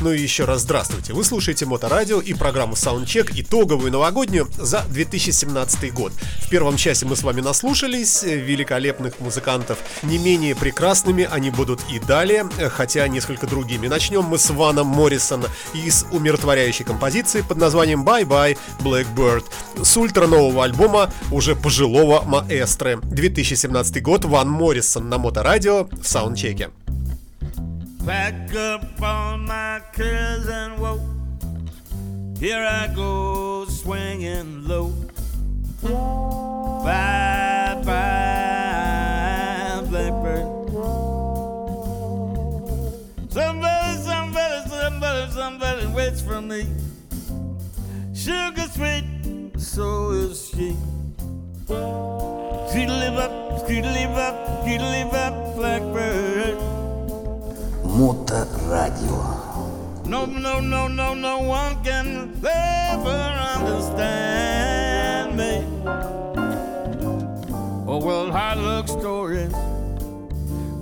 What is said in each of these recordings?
Ну и еще раз здравствуйте. Вы слушаете Моторадио и программу Soundcheck итоговую новогоднюю за 2017 год. В первом часе мы с вами наслушались великолепных музыкантов. Не менее прекрасными они будут и далее, хотя несколько другими. Начнем мы с Вана Моррисона из умиротворяющей композиции под названием Bye Bye Blackbird с ультра нового альбома уже пожилого маэстро. 2017 год Ван Моррисон на Моторадио в саундчеке. Pack up all my cares and woe. Here I go swinging low. Bye bye, blackbird. Somebody, somebody, somebody, somebody waits for me. Sugar sweet, so is she. Skeedly up, skeedly up, skeedly up, blackbird. Моторадио. No, no, no, no, no one can ever understand me. Oh, well, hard luck stories,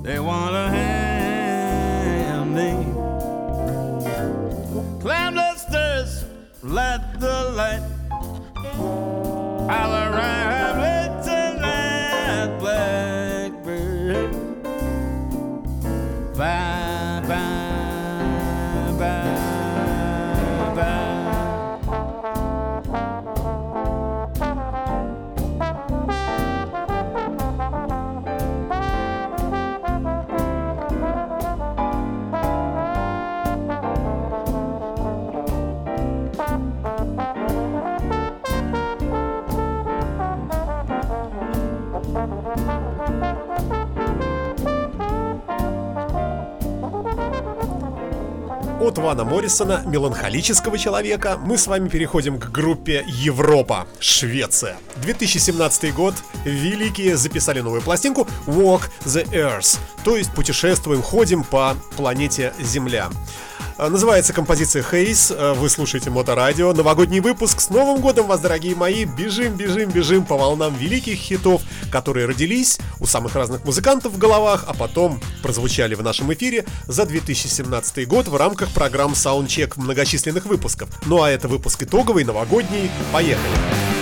they want to hand me. Climb the stairs, light the light. I'll arrive late От Моррисона, меланхолического человека, мы с вами переходим к группе Европа, Швеция. 2017 год, великие записали новую пластинку Walk the Earth, то есть путешествуем, ходим по планете Земля. А, называется композиция Хейс. А, вы слушаете Моторадио. Новогодний выпуск. С Новым годом вас, дорогие мои. Бежим, бежим, бежим по волнам великих хитов, которые родились у самых разных музыкантов в головах, а потом прозвучали в нашем эфире за 2017 год в рамках программ Soundcheck многочисленных выпусков. Ну а это выпуск итоговый, новогодний. Поехали!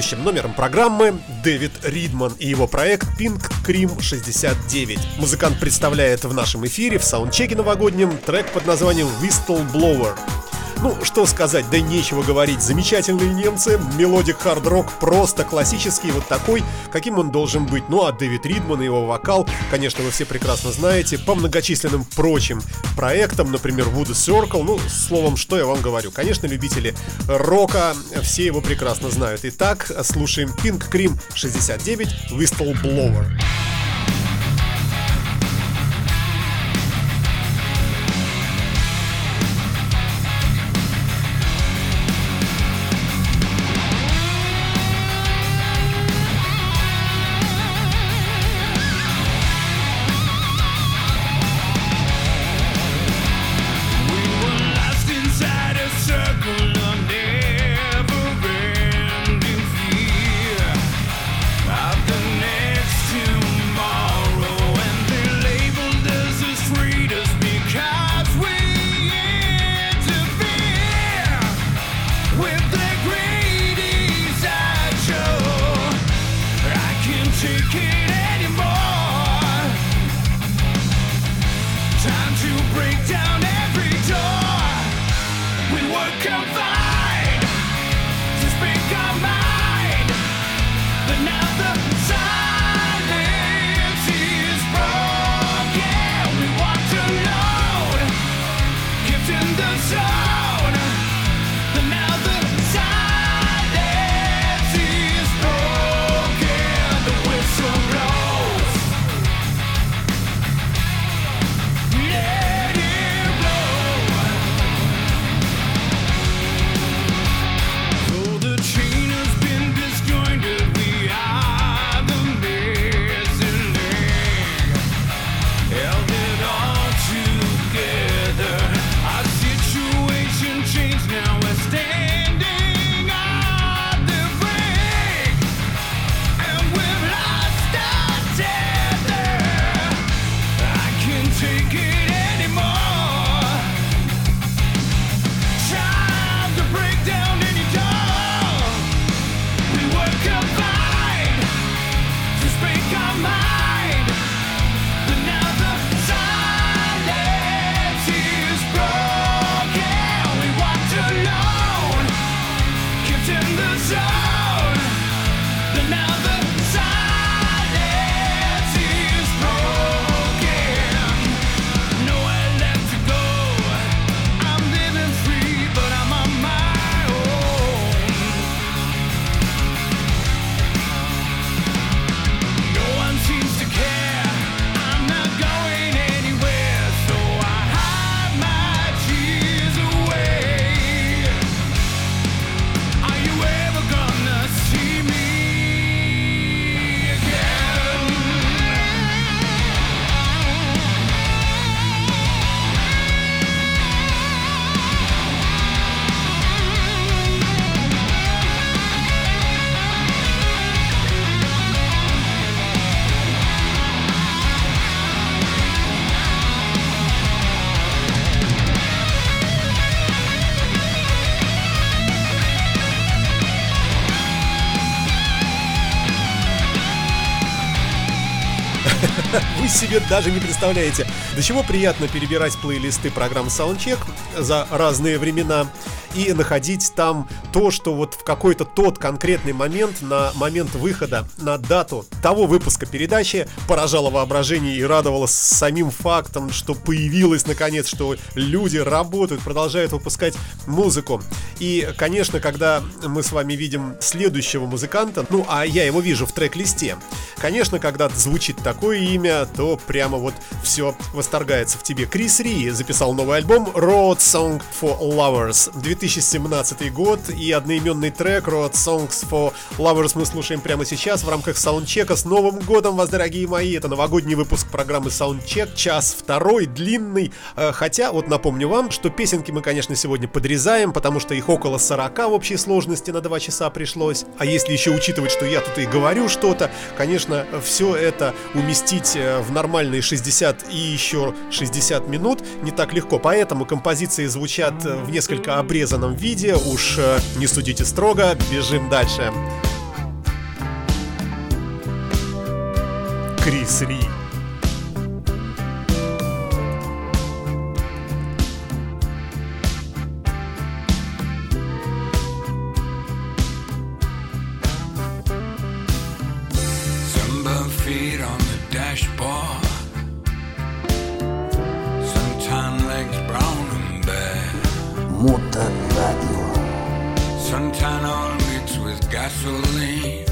Следующим номером программы Дэвид Ридман и его проект Pink Cream 69. Музыкант представляет в нашем эфире в саундчеке новогоднем трек под названием Whistleblower. Ну, что сказать, да нечего говорить. Замечательные немцы, мелодик хард-рок просто классический, вот такой, каким он должен быть. Ну, а Дэвид Ридман и его вокал, конечно, вы все прекрасно знаете, по многочисленным прочим проектам, например, Voodoo Circle, ну, словом, что я вам говорю. Конечно, любители рока все его прекрасно знают. Итак, слушаем Pink Cream 69 Whistleblower. Blower. Себе даже не представляете, до чего приятно перебирать плейлисты программ Soundcheck за разные времена и находить там то, что вот в какой-то тот конкретный момент, на момент выхода, на дату того выпуска передачи поражало воображение и радовало самим фактом, что появилось наконец, что люди работают, продолжают выпускать музыку. И, конечно, когда мы с вами видим следующего музыканта, ну, а я его вижу в трек-листе, конечно, когда звучит такое имя, то прямо вот все восторгается в тебе. Крис Ри записал новый альбом Road Song for Lovers 2017 год и одноименный трек Road Songs for Lovers мы слушаем прямо сейчас в рамках саундчека. С Новым годом вас, дорогие мои! Это новогодний выпуск программы Soundcheck, час второй, длинный. Э, хотя, вот напомню вам, что песенки мы, конечно, сегодня подрезаем, потому что их около 40 в общей сложности на 2 часа пришлось. А если еще учитывать, что я тут и говорю что-то, конечно, все это уместить э, в нормальные 60 и еще 60 минут не так легко. Поэтому композиции звучат э, в несколько обрезанных урезанном виде. Уж э, не судите строго, бежим дальше. Крис Ри. gasoline.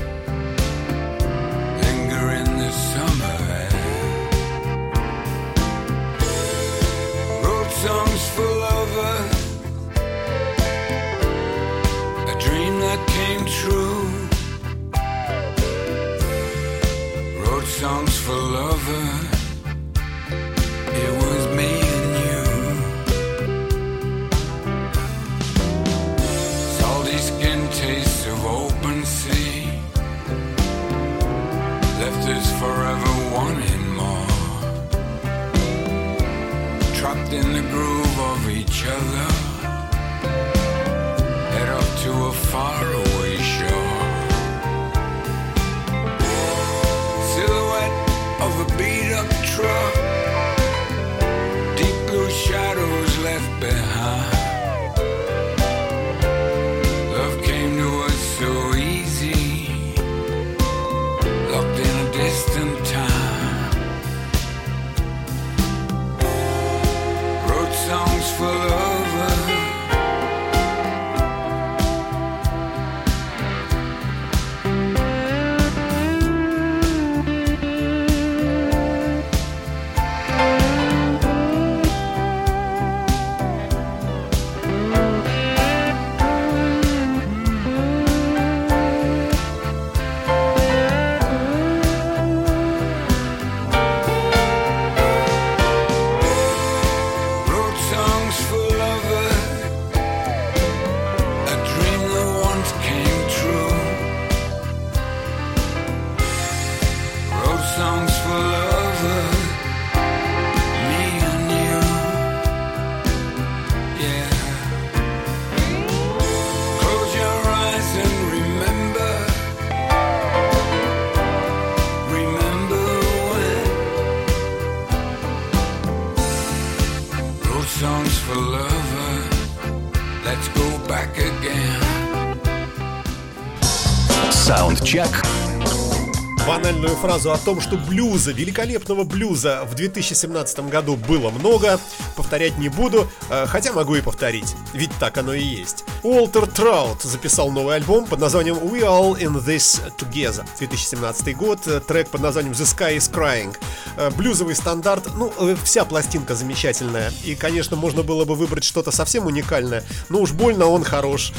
Фразу о том, что блюза, великолепного блюза в 2017 году было много, повторять не буду, э, хотя могу и повторить, ведь так оно и есть. Уолтер Траут записал новый альбом под названием We All In This Together. 2017 год, э, трек под названием The Sky Is Crying. Э, блюзовый стандарт, ну, вся пластинка замечательная. И, конечно, можно было бы выбрать что-то совсем уникальное, но уж больно он хорош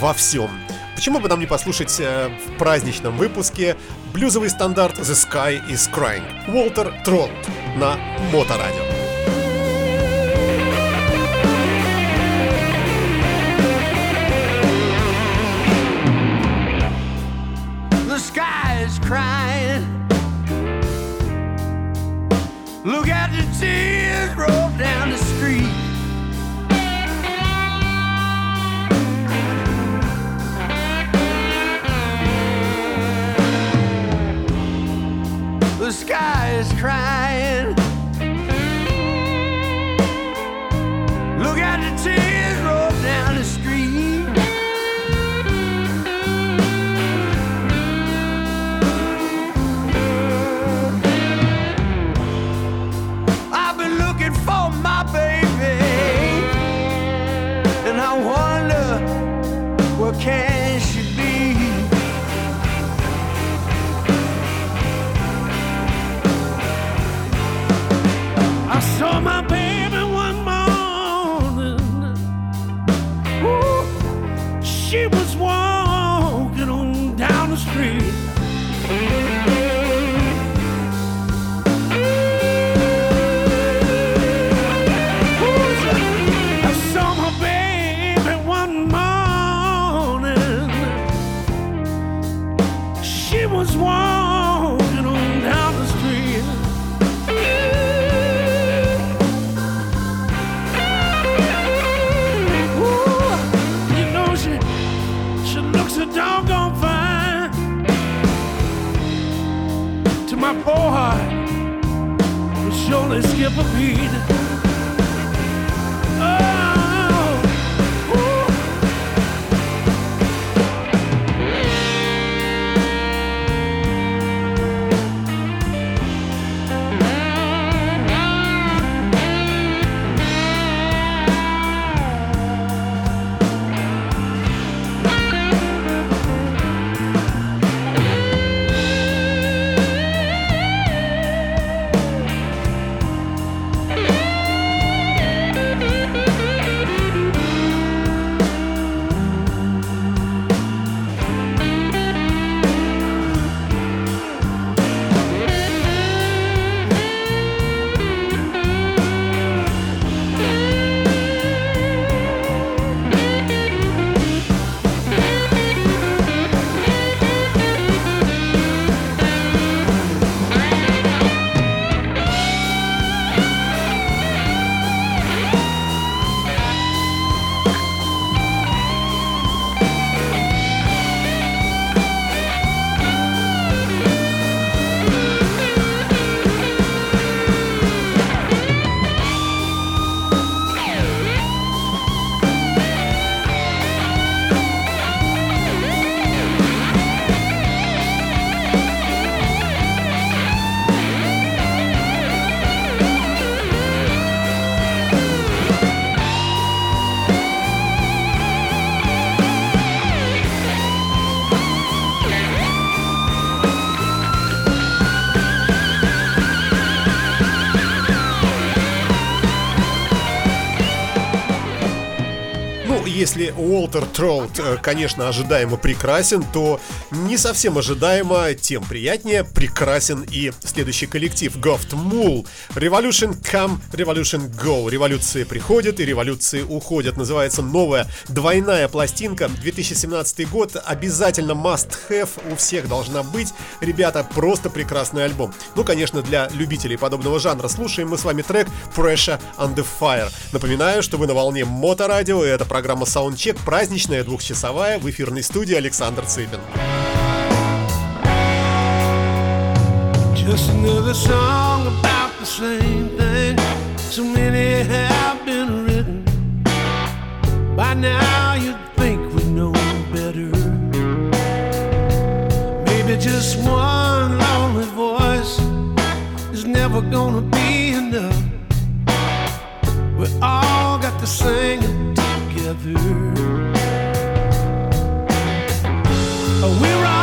во всем. Почему бы нам не послушать э, в праздничном выпуске блюзовый стандарт The Sky is Crying Уолтер Троллд на Моторадио. The sky is crying. Look at the tears roll down the the sky is crying. Если Уолтер Троллд, э, конечно, ожидаемо прекрасен, то не совсем ожидаемо, тем приятнее прекрасен и следующий коллектив Goft Mule. Revolution Come, Revolution Go. Революции приходят и революции уходят. Называется новая двойная пластинка. 2017 год обязательно must have у всех должна быть. Ребята, просто прекрасный альбом. Ну, конечно, для любителей подобного жанра слушаем мы с вами трек Pressure Under Fire. Напоминаю, что вы на волне Моторадио, и это программа Саундчек, праздничная двухчасовая в эфирной студии Александр Цыпин. Just one lonely voice is never gonna be enough. We all got to sing together. We're all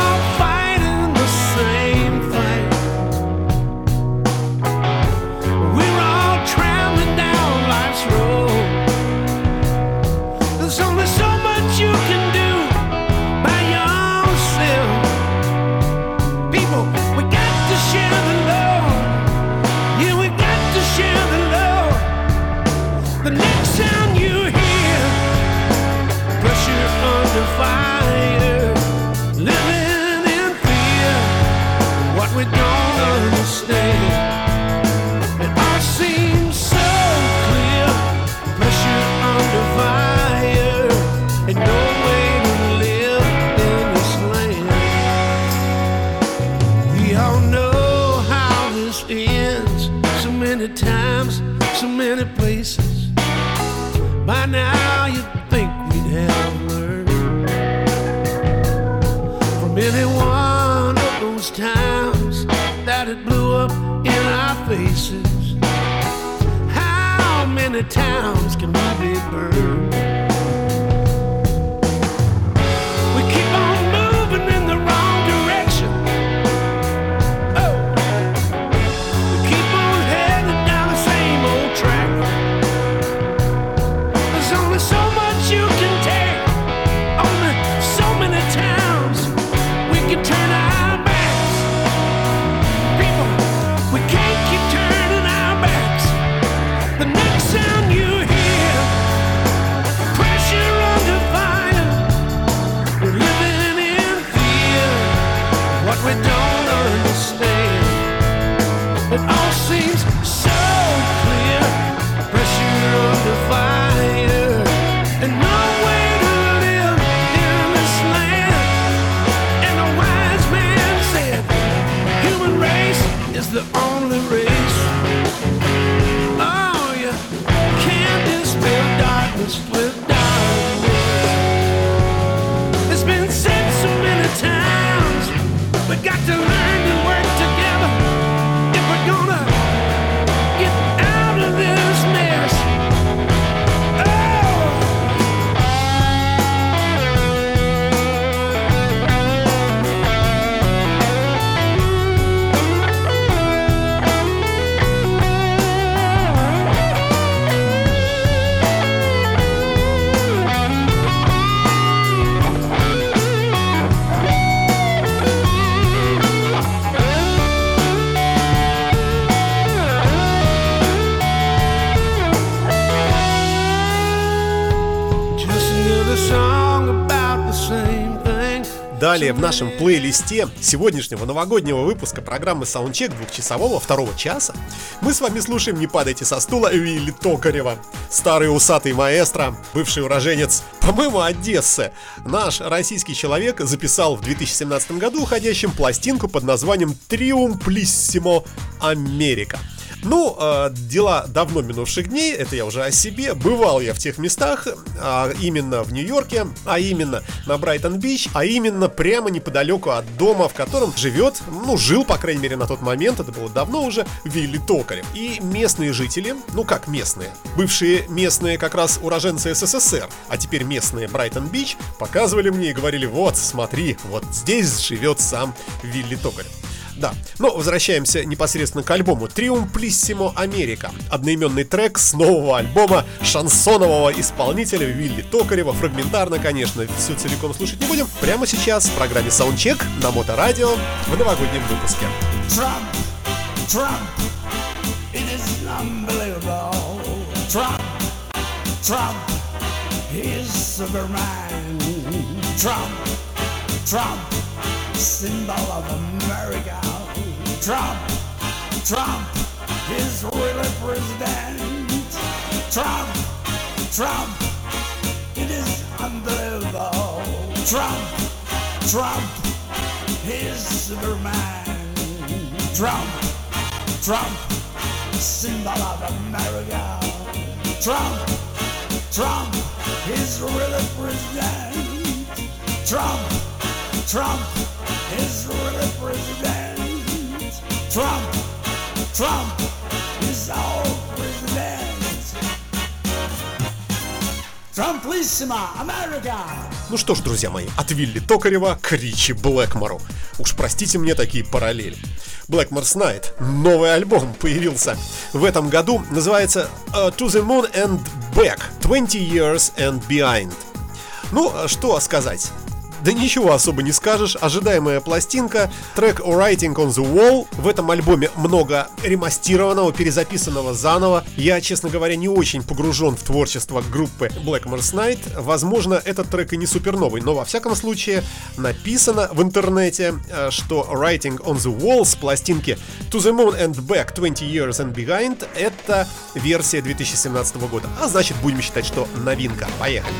в нашем плейлисте сегодняшнего новогоднего выпуска программы Soundcheck двухчасового второго часа мы с вами слушаем «Не падайте со стула» Вилли Токарева. Старый усатый маэстро, бывший уроженец, по-моему, Одессы. Наш российский человек записал в 2017 году уходящим пластинку под названием «Триумплиссимо Америка». Ну, э, дела давно минувших дней, это я уже о себе. Бывал я в тех местах, а именно в Нью-Йорке, а именно на Брайтон-Бич, а именно прямо неподалеку от дома, в котором живет, ну, жил, по крайней мере, на тот момент, это было давно уже, Вилли Токарев. И местные жители, ну как местные, бывшие местные как раз уроженцы СССР, а теперь местные Брайтон-Бич, показывали мне и говорили, вот, смотри, вот здесь живет сам Вилли Токарев. Да, но возвращаемся непосредственно к альбому «Триумплиссимо Америка». Одноименный трек с нового альбома шансонового исполнителя Вилли Токарева. Фрагментарно, конечно, все целиком слушать не будем. Прямо сейчас в программе Soundcheck на Моторадио в новогоднем выпуске. Trump, Trump, it is. Trump, Trump, he Superman. Trump, Trump, symbol of America. Trump, Trump, is really president. Trump, Trump, it is unbelievable. Trump, Trump, is Superman. Trump, Trump, symbol of America. Trump, Trump, is really president. Trump, Trump, is really president. Trump, Trump, is our president. Trumplissima, America! Ну что ж, друзья мои, от Вилли Токарева к Ричи Блэкмору. Уж простите мне такие параллели. Blackmore's Night, новый альбом появился в этом году, называется uh, To the Moon and Back, 20 Years and Behind. Ну, что сказать. Да ничего особо не скажешь, ожидаемая пластинка, трек Writing on the Wall. В этом альбоме много ремастированного, перезаписанного заново. Я, честно говоря, не очень погружен в творчество группы Blackmore's Night. Возможно, этот трек и не супер новый, но во всяком случае написано в интернете, э, что Writing on the Wall с пластинки To the Moon and Back 20 Years and Behind это версия 2017 года. А значит, будем считать, что новинка. Поехали.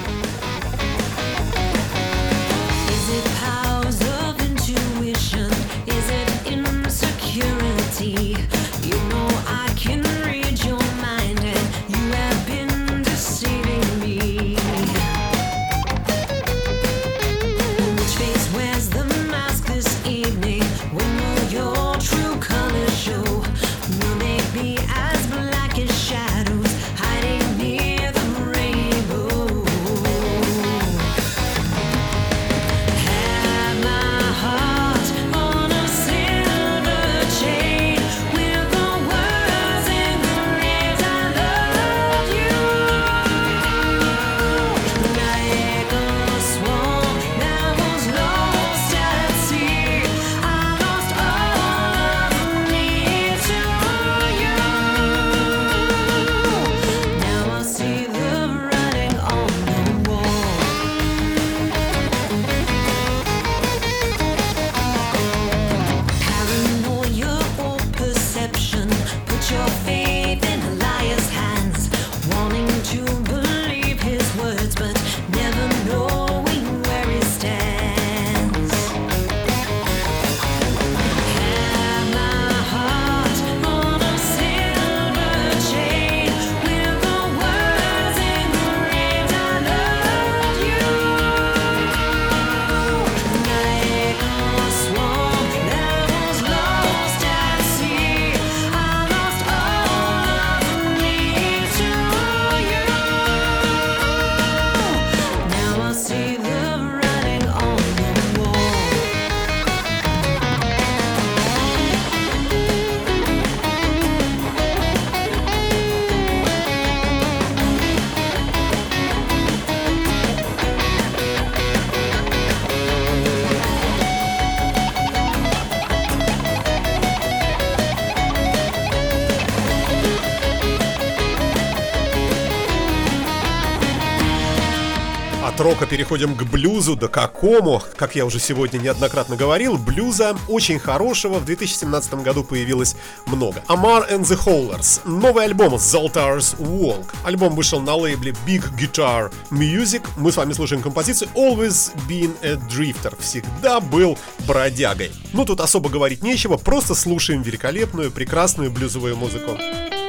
Переходим к блюзу, да какому? Как я уже сегодня неоднократно говорил, блюза очень хорошего в 2017 году появилось много. Amar and the Hollers, новый альбом Zoltar's Walk. Альбом вышел на лейбле Big Guitar Music. Мы с вами слушаем композицию Always Been a Drifter. Всегда был бродягой. Ну тут особо говорить нечего, просто слушаем великолепную, прекрасную блюзовую музыку. I've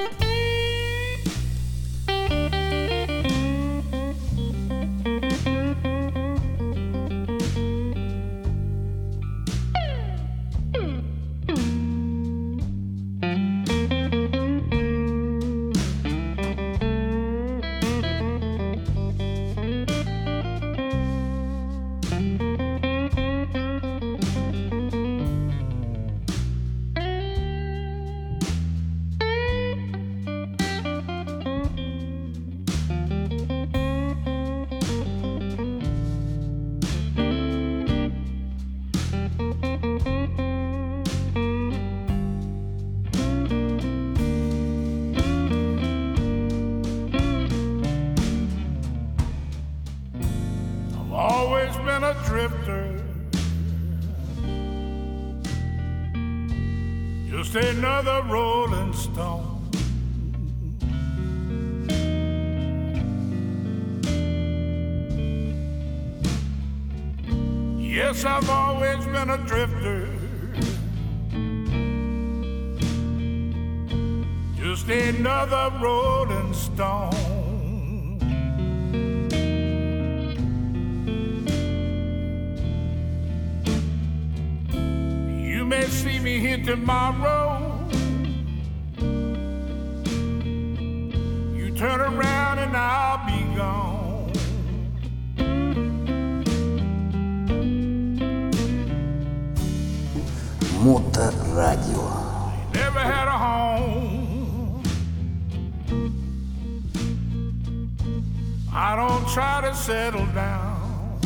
I don't try to settle down.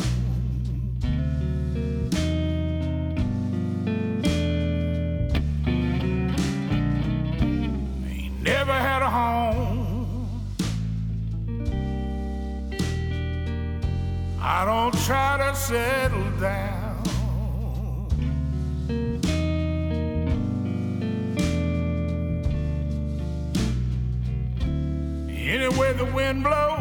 Ain't never had a home. I don't try to settle down. Anywhere the wind blows,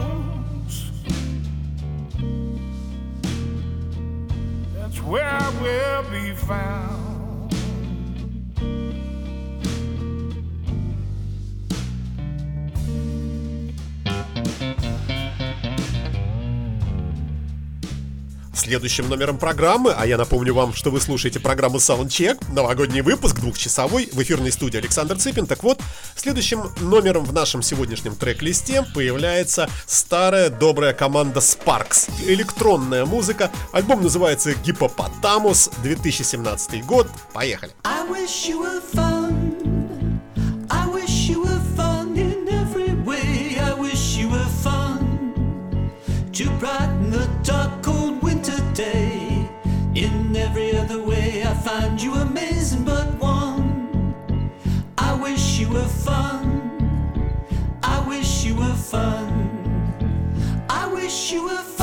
Will be found. Следующим номером программы, а я напомню вам, что вы слушаете программу Soundcheck, новогодний выпуск, двухчасовой, в эфирной студии Александр Цыпин. Так вот, следующим номером в нашем сегодняшнем трек-листе появляется старая добрая команда Sparks. Электронная музыка. Альбом называется Гипопотамус, 2017 год. Поехали. I wish you were fun. I wish you were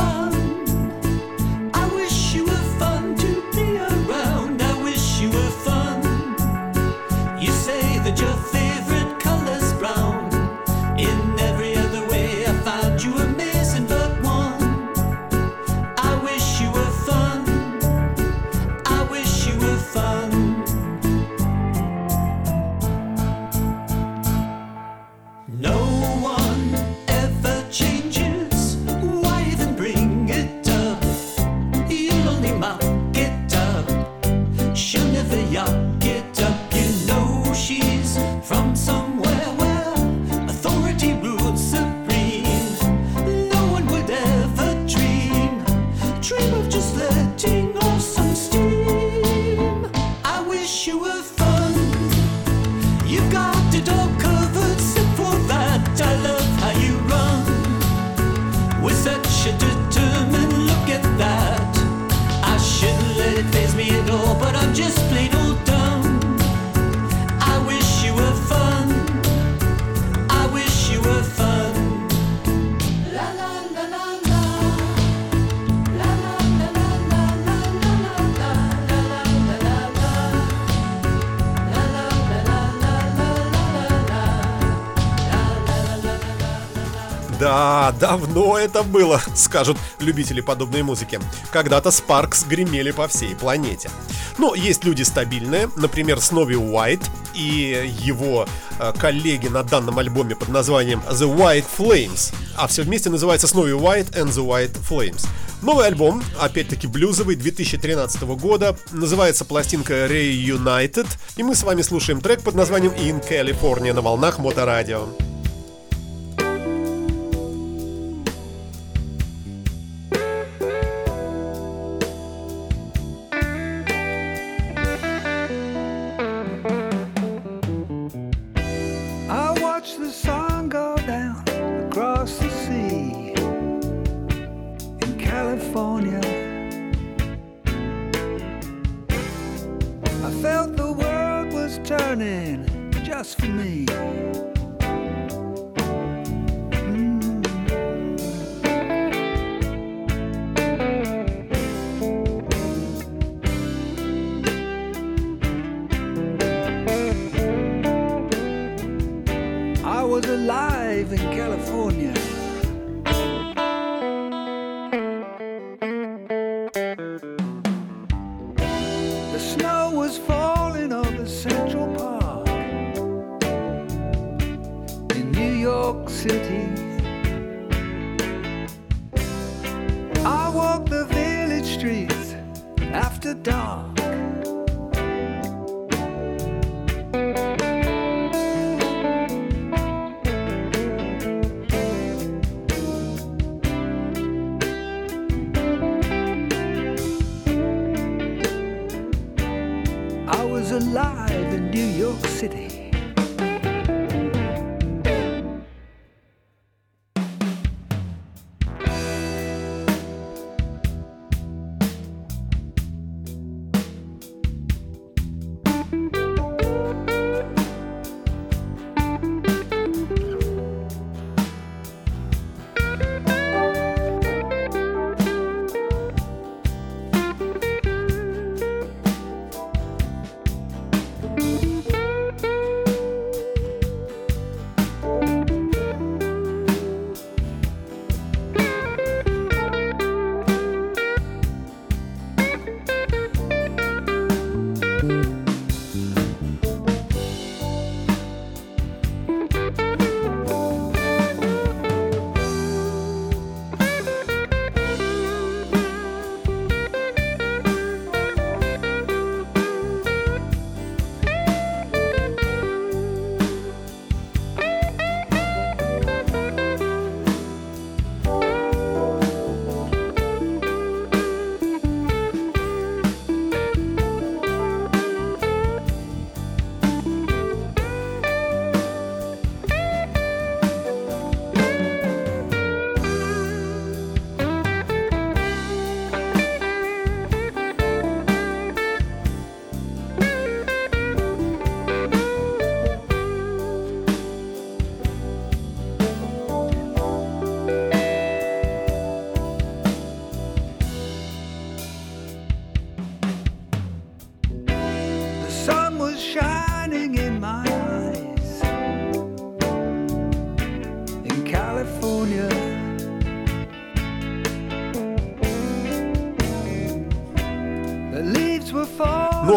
давно это было, скажут любители подобной музыки. Когда-то Спаркс гремели по всей планете. Но есть люди стабильные, например, Снови Уайт и его э, коллеги на данном альбоме под названием The White Flames. А все вместе называется Снови Уайт and the White Flames. Новый альбом, опять-таки блюзовый, 2013 года, называется пластинка Reunited, и мы с вами слушаем трек под названием In California на волнах Моторадио. I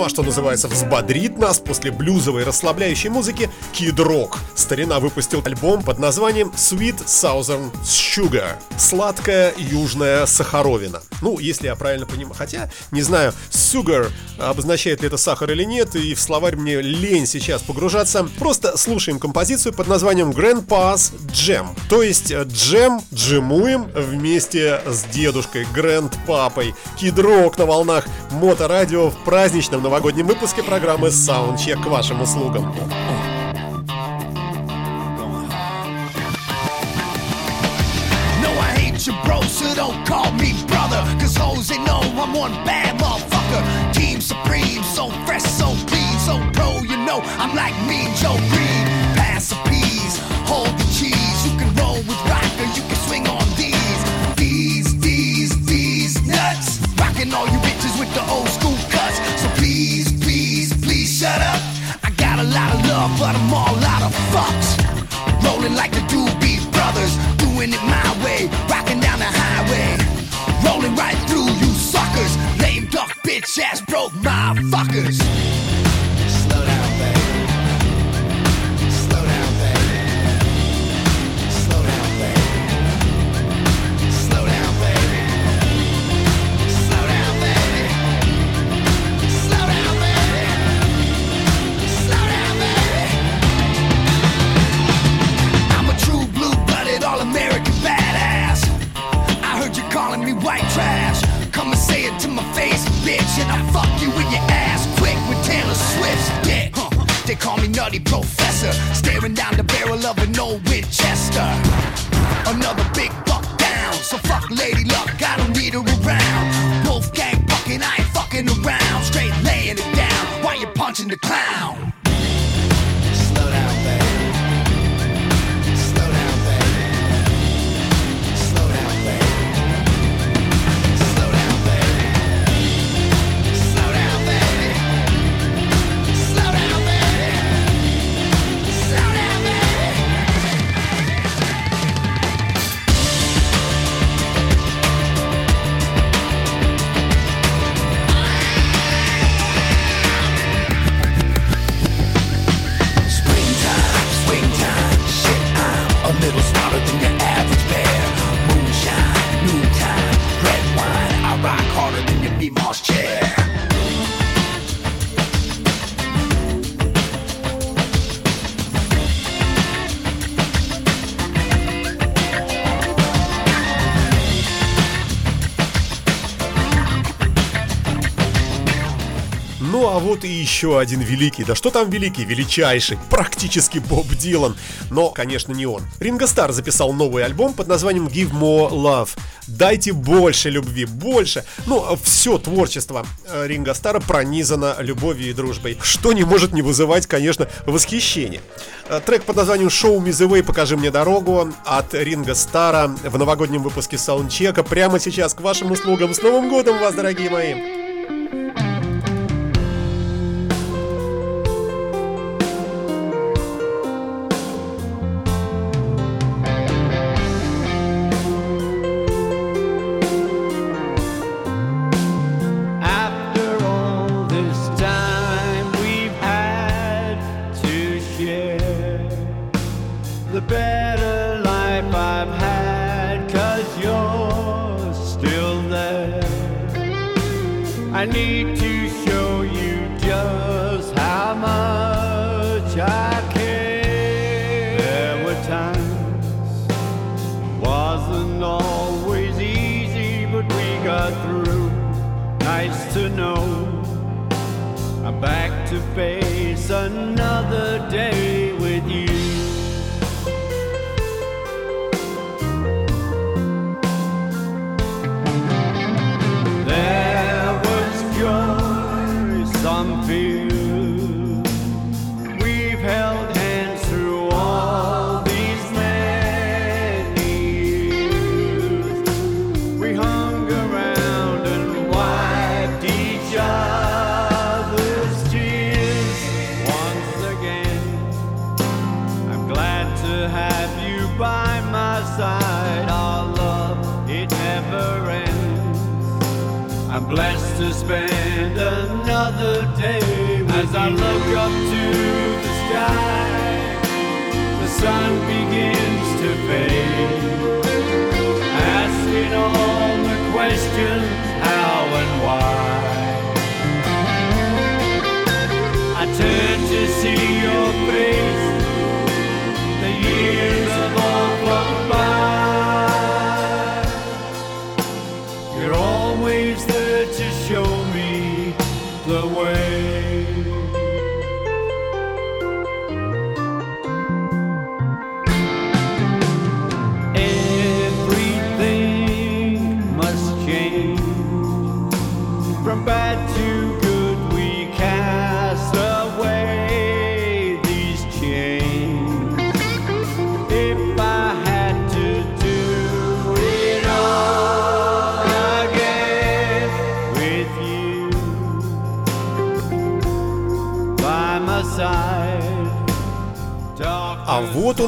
что называется, взбодрит нас после блюзовой расслабляющей музыки Kid Rock. Старина выпустил альбом под названием Sweet Southern Sugar. Сладкая южная сахаровина. Ну, если я правильно понимаю. Хотя, не знаю, sugar обозначает ли это сахар или нет, и в словарь мне лень сейчас погружаться. Просто слушаем композицию под названием Grandpa's Jam. То есть э, джем джемуем вместе с дедушкой, гранд-папой. Rock на волнах Моторадио в праздничном новогоднем выпуске программы Soundcheck к вашим услугам. assholes, they know I'm one bad motherfucker. Team Supreme, so fresh, so clean, so pro, you know I'm like me, Joe Green. Pass the peas, hold the cheese. You can roll with rocker, you can swing on these, these, these, these nuts. Rocking all you bitches with the old school cuts. So please, please, please shut up. I got a lot of love, but I'm all out of fucks. Rolling like the Doobie Brothers, doing it my way, rocking down the highway rolling right bitch ass broke motherfuckers. They call me Nutty Professor, staring down the barrel of an old Winchester. Another big buck down, so fuck Lady Luck, I don't need her around. Wolfgang bucking, I ain't fucking around, straight laying it down while you're punching the clown. Еще один великий, да что там великий, величайший, практически Боб Дилан. Но, конечно, не он. Ринго Стар записал новый альбом под названием Give More Love. Дайте больше любви, больше. Ну, все творчество э, Ринго Стара пронизано любовью и дружбой, что не может не вызывать, конечно, восхищение. Э, Трек под названием Show Me The Way Покажи мне дорогу от Ринго Стара в новогоднем выпуске саундчека прямо сейчас к вашим услугам. С Новым годом вас, дорогие мои! I need. To spend another day As I look up to the sky, the sun begins to fade. Asking all the questions,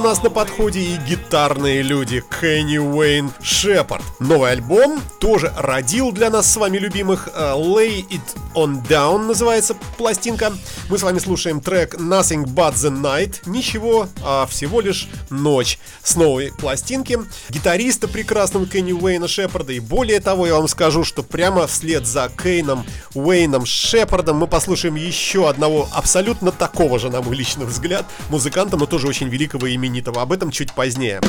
нас на подходе и гитарные люди Кенни Уэйн Шепард. Новый альбом тоже родил для нас с вами любимых э, Lay It On Down называется пластинка. Мы с вами слушаем трек Nothing But The Night. Ничего, а всего лишь ночь. С новой пластинки. Гитариста прекрасного Кенни Уэйна Шепарда. И более того, я вам скажу, что прямо вслед за Кейном Уэйном Шепардом мы послушаем еще одного абсолютно такого же, на мой личный взгляд, музыканта, но тоже очень великого и именитого. Об этом чуть позднее.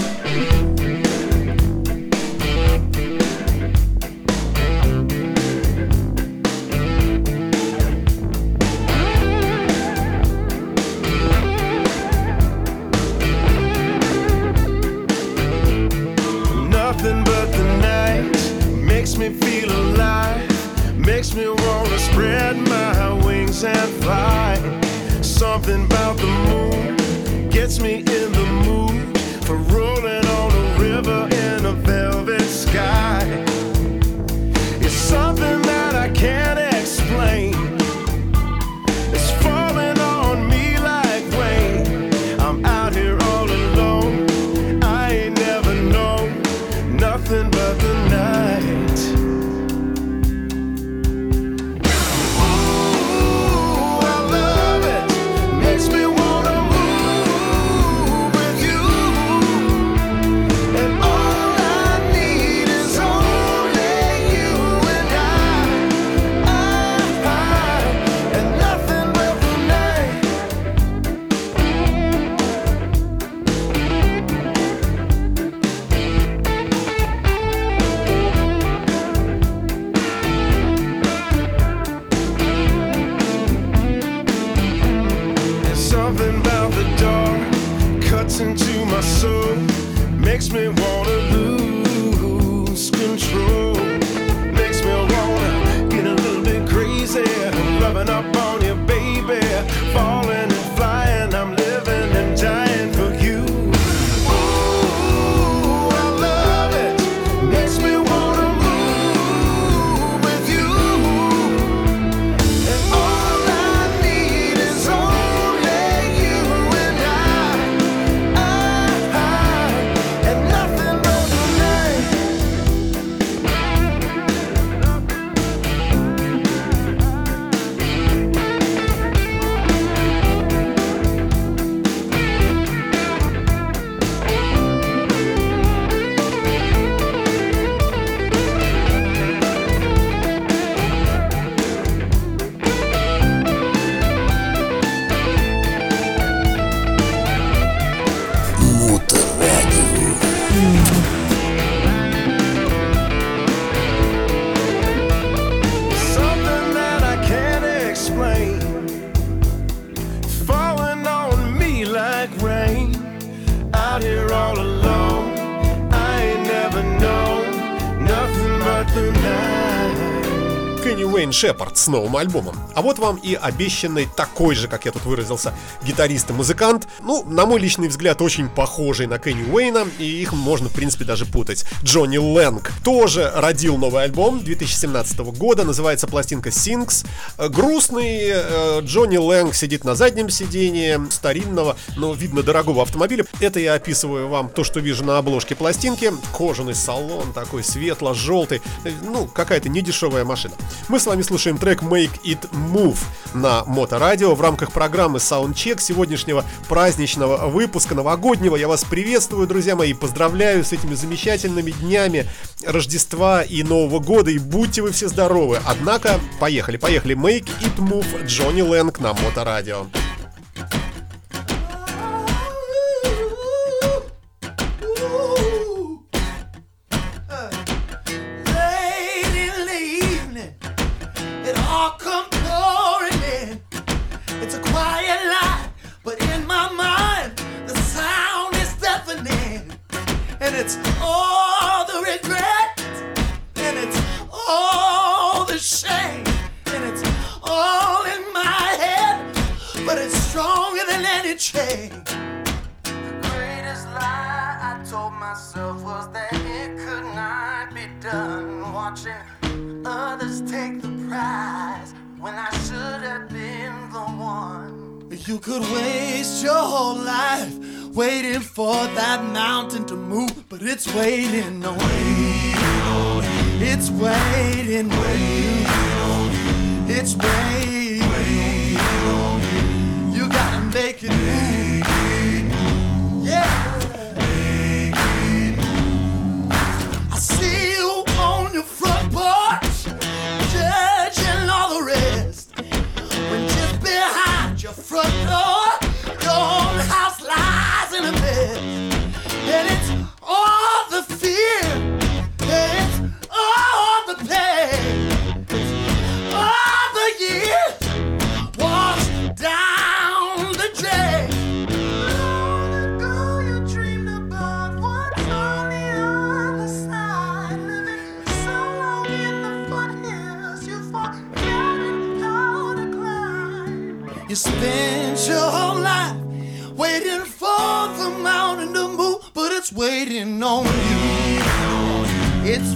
Уэйн Шепард с новым альбомом. А вот вам и обещанный такой же, как я тут выразился, гитарист и музыкант. Ну, на мой личный взгляд, очень похожий на Кенни Уэйна, и их можно, в принципе, даже путать. Джонни Лэнг тоже родил новый альбом 2017 года, называется пластинка Sings. Э, Грустный э, Джонни Лэнг сидит на заднем сидении старинного, но видно дорогого автомобиля. Это я описываю вам то, что вижу на обложке пластинки. Кожаный салон такой светло-желтый. Э, Ну, какая-то недешевая машина. Мы с вами слушаем трек Make It Move на Моторадио в рамках программы Soundcheck сегодняшнего праздничного выпуска новогоднего. Я вас приветствую, друзья мои, поздравляю с этими замечательными днями Рождества и Нового года, и будьте вы все здоровы. Однако, поехали, поехали. Make It Move Джонни Лэнг на Моторадио. Late it's all the regret, and it's all the shame, and it's all in my head, but it's stronger than any chain. The greatest lie I told myself was that it could not be done. Watching others take the prize when I should have been the one. You could waste your whole life waiting for that mountain to move, but it's waiting on you. It's waiting on you. It's waiting on you. You gotta make it move.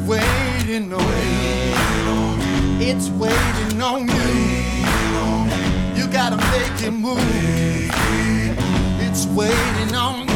Waiting on you. It's waiting on you. You gotta make it move. It's waiting on you.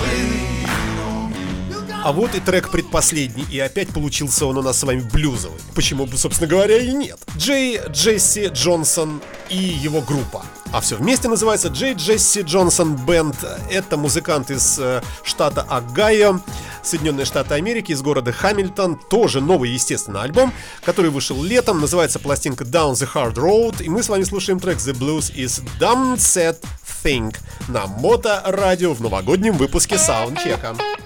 А вот и трек предпоследний, и опять получился он у нас с вами блюзовый. Почему бы, собственно говоря, и нет. Джей Джесси Джонсон и его группа. А все вместе называется Джей Джесси Джонсон Бенд. Это музыкант из э, штата Огайо, Соединенные Штаты Америки, из города Хамильтон. Тоже новый, естественно, альбом, который вышел летом. Называется пластинка Down the Hard Road. И мы с вами слушаем трек The Blues is Dumb Set Thing на Мото Радио в новогоднем выпуске саундчека. Been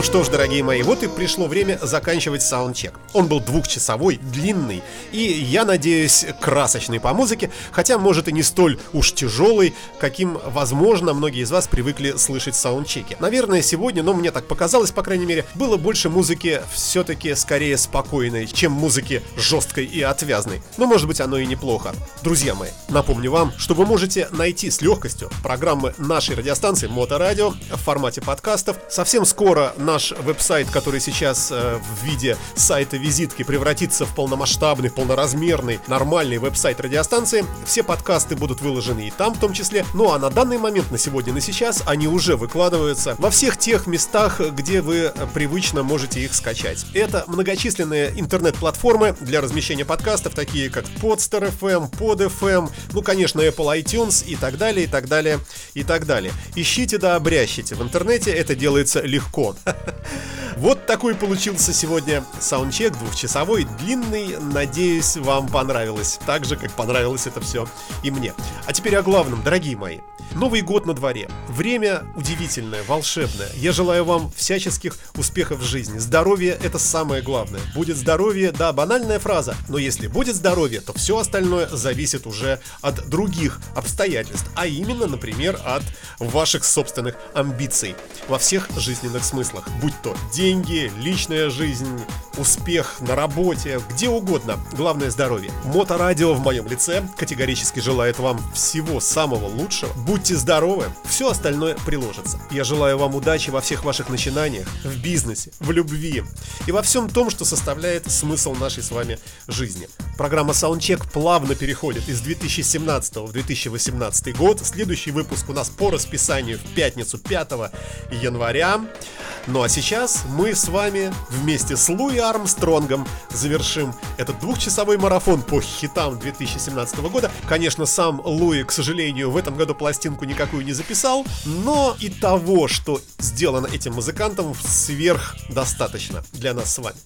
Ну что ж, дорогие мои, вот и пришло время заканчивать саундчек. Он был двухчасовой, длинный и, я надеюсь, красочный по музыке, хотя, может, и не столь уж тяжелый, каким, возможно, многие из вас привыкли слышать саундчеки. Наверное, сегодня, но мне так показалось, по крайней мере, было больше музыки все-таки скорее спокойной, чем музыки жесткой и отвязной. Но, может быть, оно и неплохо. Друзья мои, напомню вам, что вы можете найти с легкостью программы нашей радиостанции Моторадио в формате подкастов. Совсем скоро наш веб-сайт, который сейчас э, в виде сайта визитки превратится в полномасштабный, полноразмерный, нормальный веб-сайт радиостанции. Все подкасты будут выложены и там в том числе. Ну а на данный момент, на сегодня, на сейчас, они уже выкладываются во всех тех местах, где вы привычно можете их скачать. Это многочисленные интернет-платформы для размещения подкастов, такие как Podster FM, Pod FM, ну, конечно, Apple iTunes и так далее, и так далее, и так далее. Ищите да обрящите в интернете, это делается легко. Вот такой получился сегодня саундчек двухчасовой, длинный. Надеюсь, вам понравилось. Так же, как понравилось это все и мне. А теперь о главном, дорогие мои. Новый год на дворе. Время удивительное, волшебное. Я желаю вам всяческих успехов в жизни. Здоровье – это самое главное. Будет здоровье, да, банальная фраза. Но если будет здоровье, то все остальное зависит уже от других обстоятельств. А именно, например, от ваших собственных амбиций. Во всех жизненных смыслах. Будь то деньги, личная жизнь, успех на работе, где угодно. Главное здоровье. Моторадио в моем лице категорически желает вам всего самого лучшего. Будьте здоровы, все остальное приложится. Я желаю вам удачи во всех ваших начинаниях, в бизнесе, в любви и во всем том, что составляет смысл нашей с вами жизни. Программа Soundcheck плавно переходит из 2017 в 2018 год. Следующий выпуск у нас по расписанию в пятницу 5 января. Ну а сейчас мы с вами вместе с Луи Армстронгом завершим этот двухчасовой марафон по хитам 2017 года. Конечно, сам Луи, к сожалению, в этом году пластинку никакую не записал, но и того, что сделано этим музыкантом, сверх достаточно для нас с вами.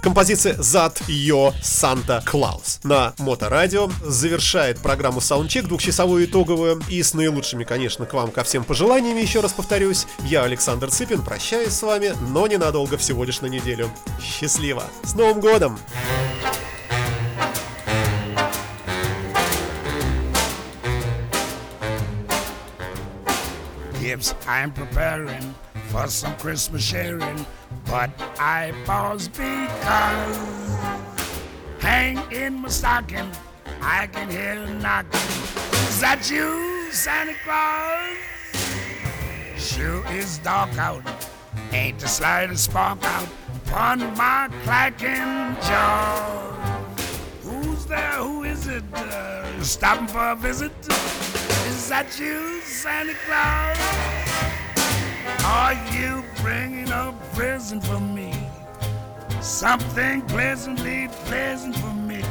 Композиция «Зад Йо Санта Клаус» на Моторадио завершает программу Soundcheck двухчасовую итоговую и с наилучшими, конечно, к вам ко всем пожеланиями, еще раз повторюсь. Я, Александр Цыпин, прощаюсь с вами, но ненадолго, всего лишь на неделю. Счастливо! С Новым годом! Gibbs, I'm preparing for some Christmas sharing, but I pause because hang in my stocking, I can hear a knocking. Is that you, Santa Claus? Sure is dark out, ain't the slightest spark out upon my clacking jaw. Who's there? Who is it? Uh, stopping for a visit? Is that you, Santa Claus? Are you bringing a present for me? Something pleasantly pleasant for me.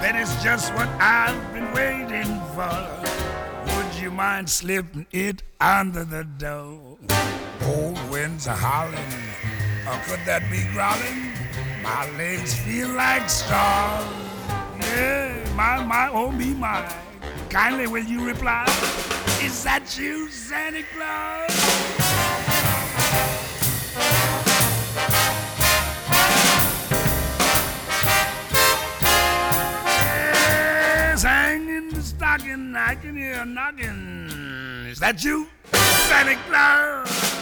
That is just what I've been waiting for. Would you mind slipping it under the door? Cold winds are howling, or could that be growling? My legs feel like straws. Yeah, my, my, oh me, my. Kindly will you reply? Is that you, Santa Claus? I can hear a knocking. Is that you, Santa Claus?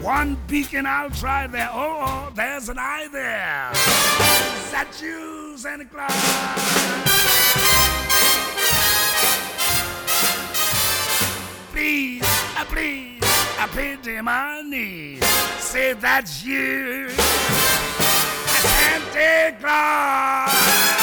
One beacon I'll try there. Oh, oh, there's an eye there. Is that you, Santa Claus? Please, uh, please, I pity my knees. Say that's you, Santa Claus.